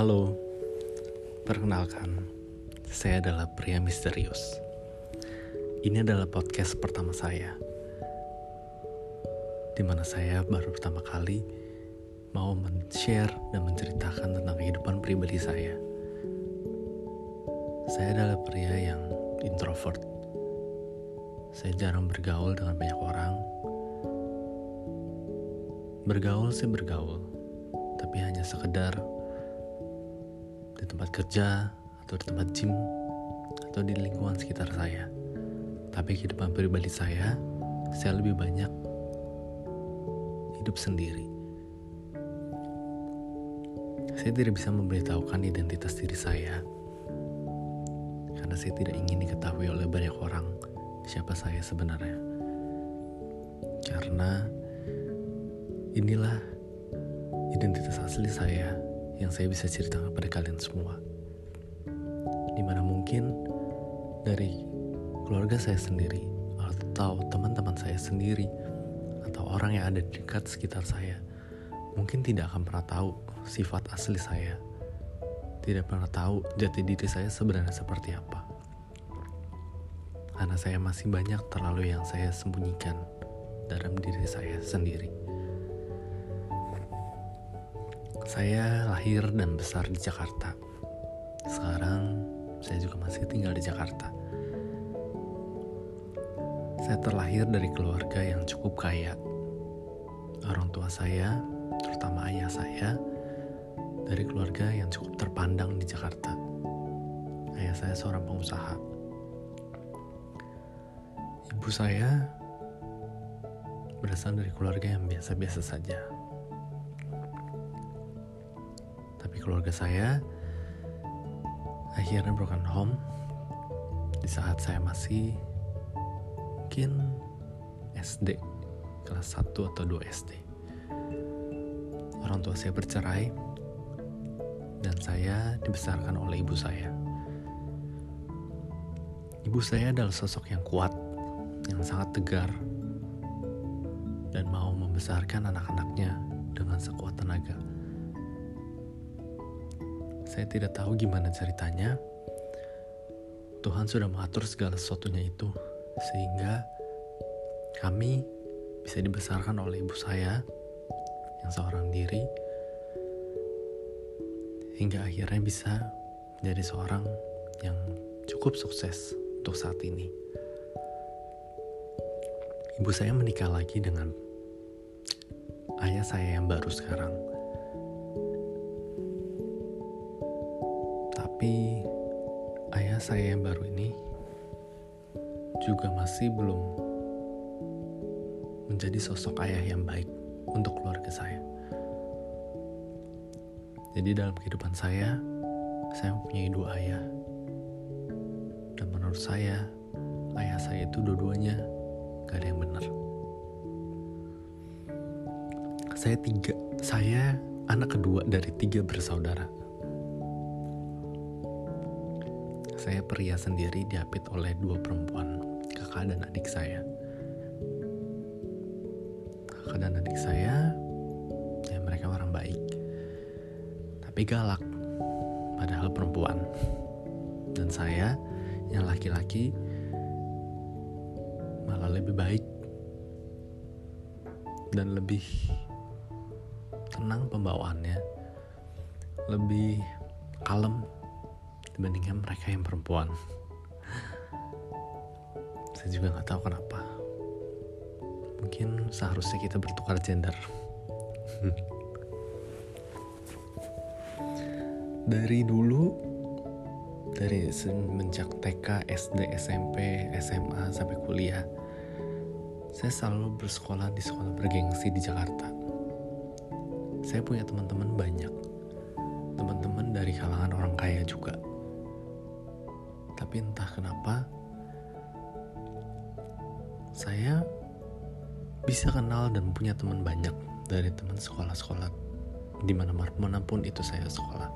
Halo, perkenalkan, saya adalah pria misterius. Ini adalah podcast pertama saya, di mana saya baru pertama kali mau men-share dan menceritakan tentang kehidupan pribadi saya. Saya adalah pria yang introvert. Saya jarang bergaul dengan banyak orang. Bergaul sih bergaul, tapi hanya sekedar di tempat kerja atau di tempat gym atau di lingkungan sekitar saya. Tapi kehidupan pribadi saya, saya lebih banyak hidup sendiri. Saya tidak bisa memberitahukan identitas diri saya karena saya tidak ingin diketahui oleh banyak orang siapa saya sebenarnya. Karena inilah identitas asli saya yang saya bisa ceritakan kepada kalian semua. Di mana mungkin dari keluarga saya sendiri atau teman-teman saya sendiri atau orang yang ada dekat sekitar saya mungkin tidak akan pernah tahu sifat asli saya. Tidak pernah tahu jati diri saya sebenarnya seperti apa. Karena saya masih banyak terlalu yang saya sembunyikan dalam diri saya sendiri saya lahir dan besar di Jakarta. Sekarang saya juga masih tinggal di Jakarta. Saya terlahir dari keluarga yang cukup kaya. Orang tua saya, terutama ayah saya, dari keluarga yang cukup terpandang di Jakarta. Ayah saya seorang pengusaha. Ibu saya berasal dari keluarga yang biasa-biasa saja tapi keluarga saya akhirnya broken home. Di saat saya masih mungkin SD kelas 1 atau 2 SD orang tua saya bercerai dan saya dibesarkan oleh ibu saya. Ibu saya adalah sosok yang kuat yang sangat tegar dan mau membesarkan anak-anaknya dengan sekuat tenaga saya tidak tahu gimana ceritanya. Tuhan sudah mengatur segala sesuatunya itu sehingga kami bisa dibesarkan oleh ibu saya yang seorang diri hingga akhirnya bisa menjadi seorang yang cukup sukses untuk saat ini. Ibu saya menikah lagi dengan ayah saya yang baru sekarang. Saya yang baru ini juga masih belum menjadi sosok ayah yang baik untuk keluarga saya. Jadi dalam kehidupan saya, saya mempunyai dua ayah. Dan menurut saya, ayah saya itu dua-duanya gak ada yang benar. Saya tiga, saya anak kedua dari tiga bersaudara. Saya pria sendiri diapit oleh dua perempuan, kakak dan adik saya. Kakak dan adik saya, ya mereka orang baik, tapi galak, padahal perempuan. Dan saya, yang laki-laki, malah lebih baik dan lebih tenang pembawaannya, lebih kalem dibandingkan mereka yang perempuan. Saya juga nggak tahu kenapa. Mungkin seharusnya kita bertukar gender. dari dulu, dari semenjak TK, SD, SMP, SMA sampai kuliah, saya selalu bersekolah di sekolah bergengsi di Jakarta. Saya punya teman-teman banyak, teman-teman dari kalangan orang kaya juga tapi entah kenapa saya bisa kenal dan punya teman banyak dari teman sekolah-sekolah di mana mana pun itu saya sekolah.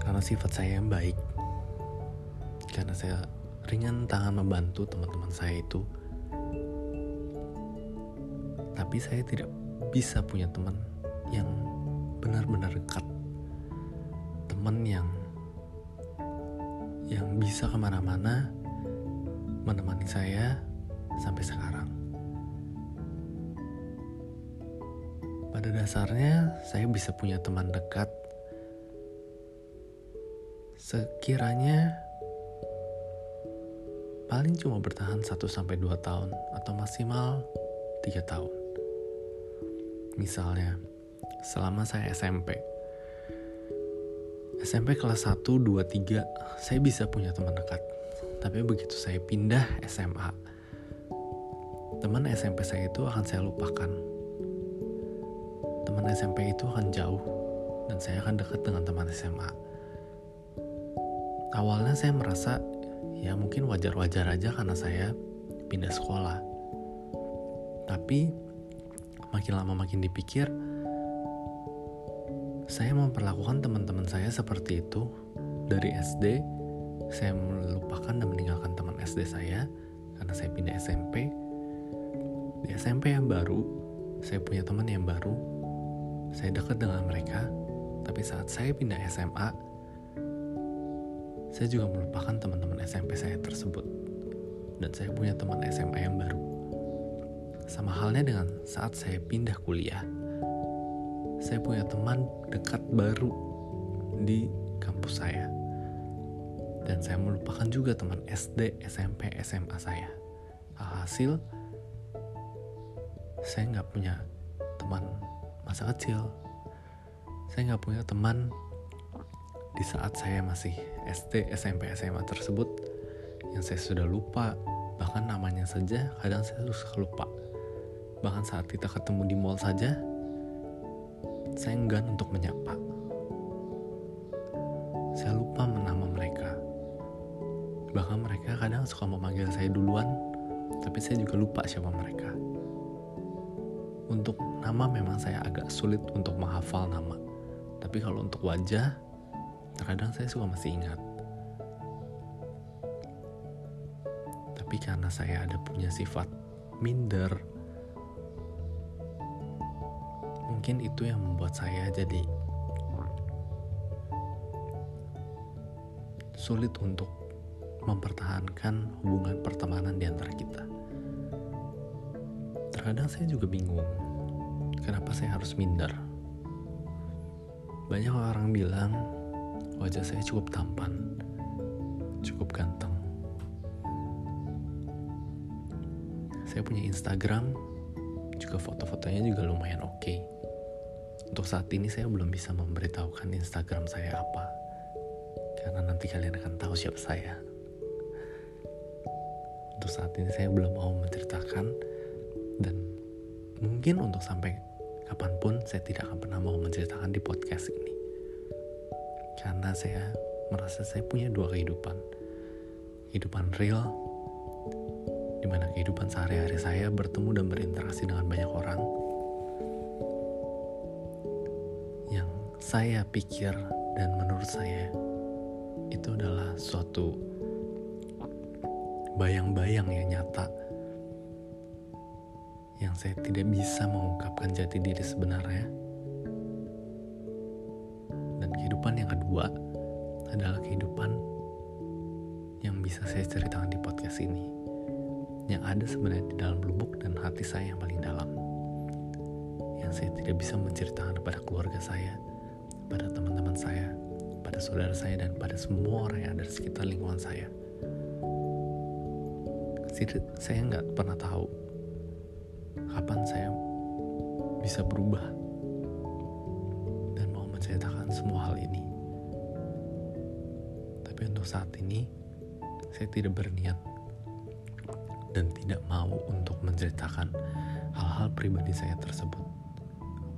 Karena sifat saya yang baik karena saya ringan tangan membantu teman-teman saya itu tapi saya tidak bisa punya teman yang benar-benar dekat. Teman yang yang bisa ke mana-mana menemani saya sampai sekarang pada dasarnya saya bisa punya teman dekat sekiranya paling cuma bertahan 1 sampai 2 tahun atau maksimal 3 tahun. Misalnya, selama saya SMP. SMP kelas 1, 2, 3, saya bisa punya teman dekat. Tapi begitu saya pindah SMA, teman SMP saya itu akan saya lupakan. Teman SMP itu akan jauh, dan saya akan dekat dengan teman SMA. Awalnya saya merasa, ya mungkin wajar-wajar aja karena saya pindah sekolah. Tapi, makin lama makin dipikir, saya memperlakukan teman-teman saya seperti itu dari SD. Saya melupakan dan meninggalkan teman SD saya karena saya pindah SMP. Di SMP yang baru, saya punya teman yang baru. Saya dekat dengan mereka, tapi saat saya pindah SMA, saya juga melupakan teman-teman SMP saya tersebut. Dan saya punya teman SMA yang baru. Sama halnya dengan saat saya pindah kuliah saya punya teman dekat baru di kampus saya. Dan saya melupakan juga teman SD, SMP, SMA saya. Alhasil, saya nggak punya teman masa kecil. Saya nggak punya teman di saat saya masih SD, SMP, SMA tersebut yang saya sudah lupa. Bahkan namanya saja kadang saya lupa. Bahkan saat kita ketemu di mall saja, saya enggan untuk menyapa. Saya lupa menama mereka. Bahkan mereka kadang suka memanggil saya duluan, tapi saya juga lupa siapa mereka. Untuk nama memang saya agak sulit untuk menghafal nama. Tapi kalau untuk wajah, terkadang saya suka masih ingat. Tapi karena saya ada punya sifat minder, mungkin itu yang membuat saya jadi sulit untuk mempertahankan hubungan pertemanan di antara kita. Terkadang saya juga bingung, kenapa saya harus minder. Banyak orang bilang wajah saya cukup tampan, cukup ganteng. Saya punya Instagram, juga foto-fotonya juga lumayan oke. Okay. Untuk saat ini saya belum bisa memberitahukan Instagram saya apa. Karena nanti kalian akan tahu siapa saya. Untuk saat ini saya belum mau menceritakan dan mungkin untuk sampai kapan pun saya tidak akan pernah mau menceritakan di podcast ini. Karena saya merasa saya punya dua kehidupan. Kehidupan real, di mana kehidupan sehari-hari saya bertemu dan berinteraksi dengan banyak orang, saya pikir dan menurut saya itu adalah suatu bayang-bayang yang nyata. Yang saya tidak bisa mengungkapkan jati diri sebenarnya. Dan kehidupan yang kedua adalah kehidupan yang bisa saya ceritakan di podcast ini. Yang ada sebenarnya di dalam lubuk dan hati saya yang paling dalam. Yang saya tidak bisa menceritakan kepada keluarga saya pada teman-teman saya, pada saudara saya, dan pada semua orang yang ada di sekitar lingkungan saya. Saya nggak pernah tahu kapan saya bisa berubah dan mau menceritakan semua hal ini. Tapi untuk saat ini, saya tidak berniat dan tidak mau untuk menceritakan hal-hal pribadi saya tersebut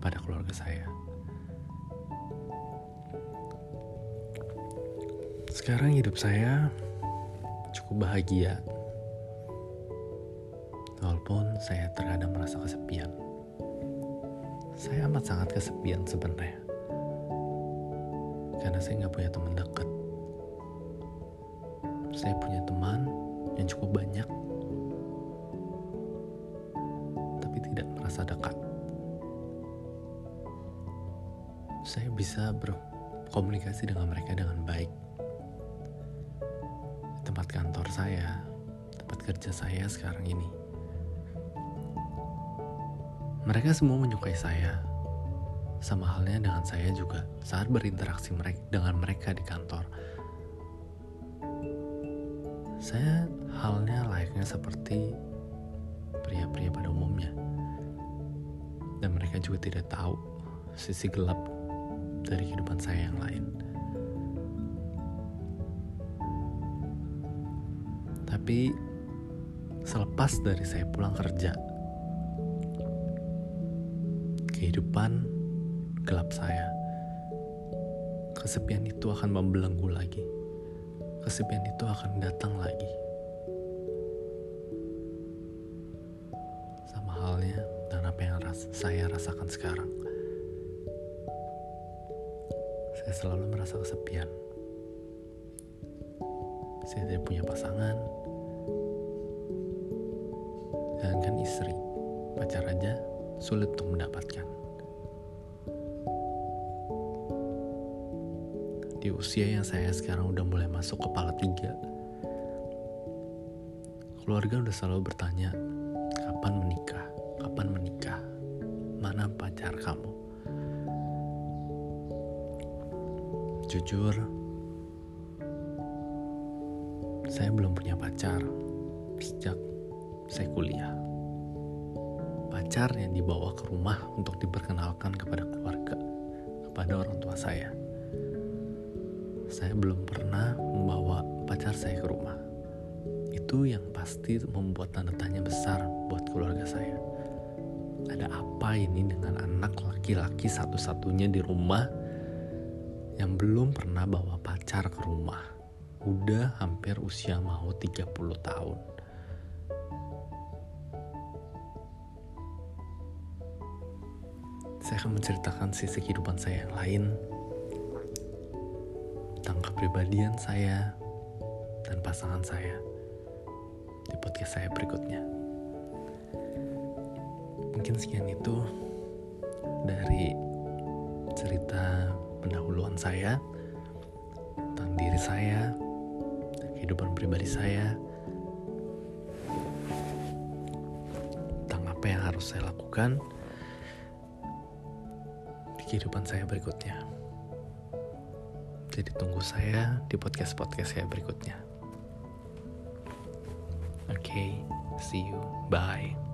pada keluarga saya. Sekarang hidup saya cukup bahagia. Walaupun saya terkadang merasa kesepian. Saya amat sangat kesepian sebenarnya. Karena saya nggak punya teman dekat. Saya punya teman yang cukup banyak. Tapi tidak merasa dekat. saya bisa berkomunikasi dengan mereka dengan baik. Saya, tempat kerja saya sekarang ini. Mereka semua menyukai saya. Sama halnya dengan saya juga saat berinteraksi mereka dengan mereka di kantor. Saya halnya layaknya seperti pria-pria pada umumnya. Dan mereka juga tidak tahu sisi gelap dari kehidupan saya yang lain. Tapi selepas dari saya pulang kerja, kehidupan gelap saya, kesepian itu akan membelenggu lagi. Kesepian itu akan datang lagi. Sama halnya dengan apa yang saya rasakan sekarang. Saya selalu merasa kesepian. Saya tidak punya pasangan. Jangankan istri, pacar aja sulit untuk mendapatkan. Di usia yang saya sekarang udah mulai masuk kepala tiga, keluarga udah selalu bertanya, kapan menikah? Kapan menikah? Mana pacar kamu? Jujur, saya belum punya pacar sejak saya kuliah. Pacar yang dibawa ke rumah untuk diperkenalkan kepada keluarga, kepada orang tua saya. Saya belum pernah membawa pacar saya ke rumah. Itu yang pasti membuat tanda tanya besar buat keluarga saya. Ada apa ini dengan anak laki-laki satu-satunya di rumah yang belum pernah bawa pacar ke rumah? Udah hampir usia mau 30 tahun. Saya akan menceritakan sisi kehidupan saya yang lain tentang kepribadian saya dan pasangan saya di podcast saya berikutnya. Mungkin sekian itu dari cerita pendahuluan saya tentang diri saya, kehidupan pribadi saya, tentang apa yang harus saya lakukan kehidupan saya berikutnya. Jadi tunggu saya di podcast-podcast saya berikutnya. Oke, okay, see you. Bye.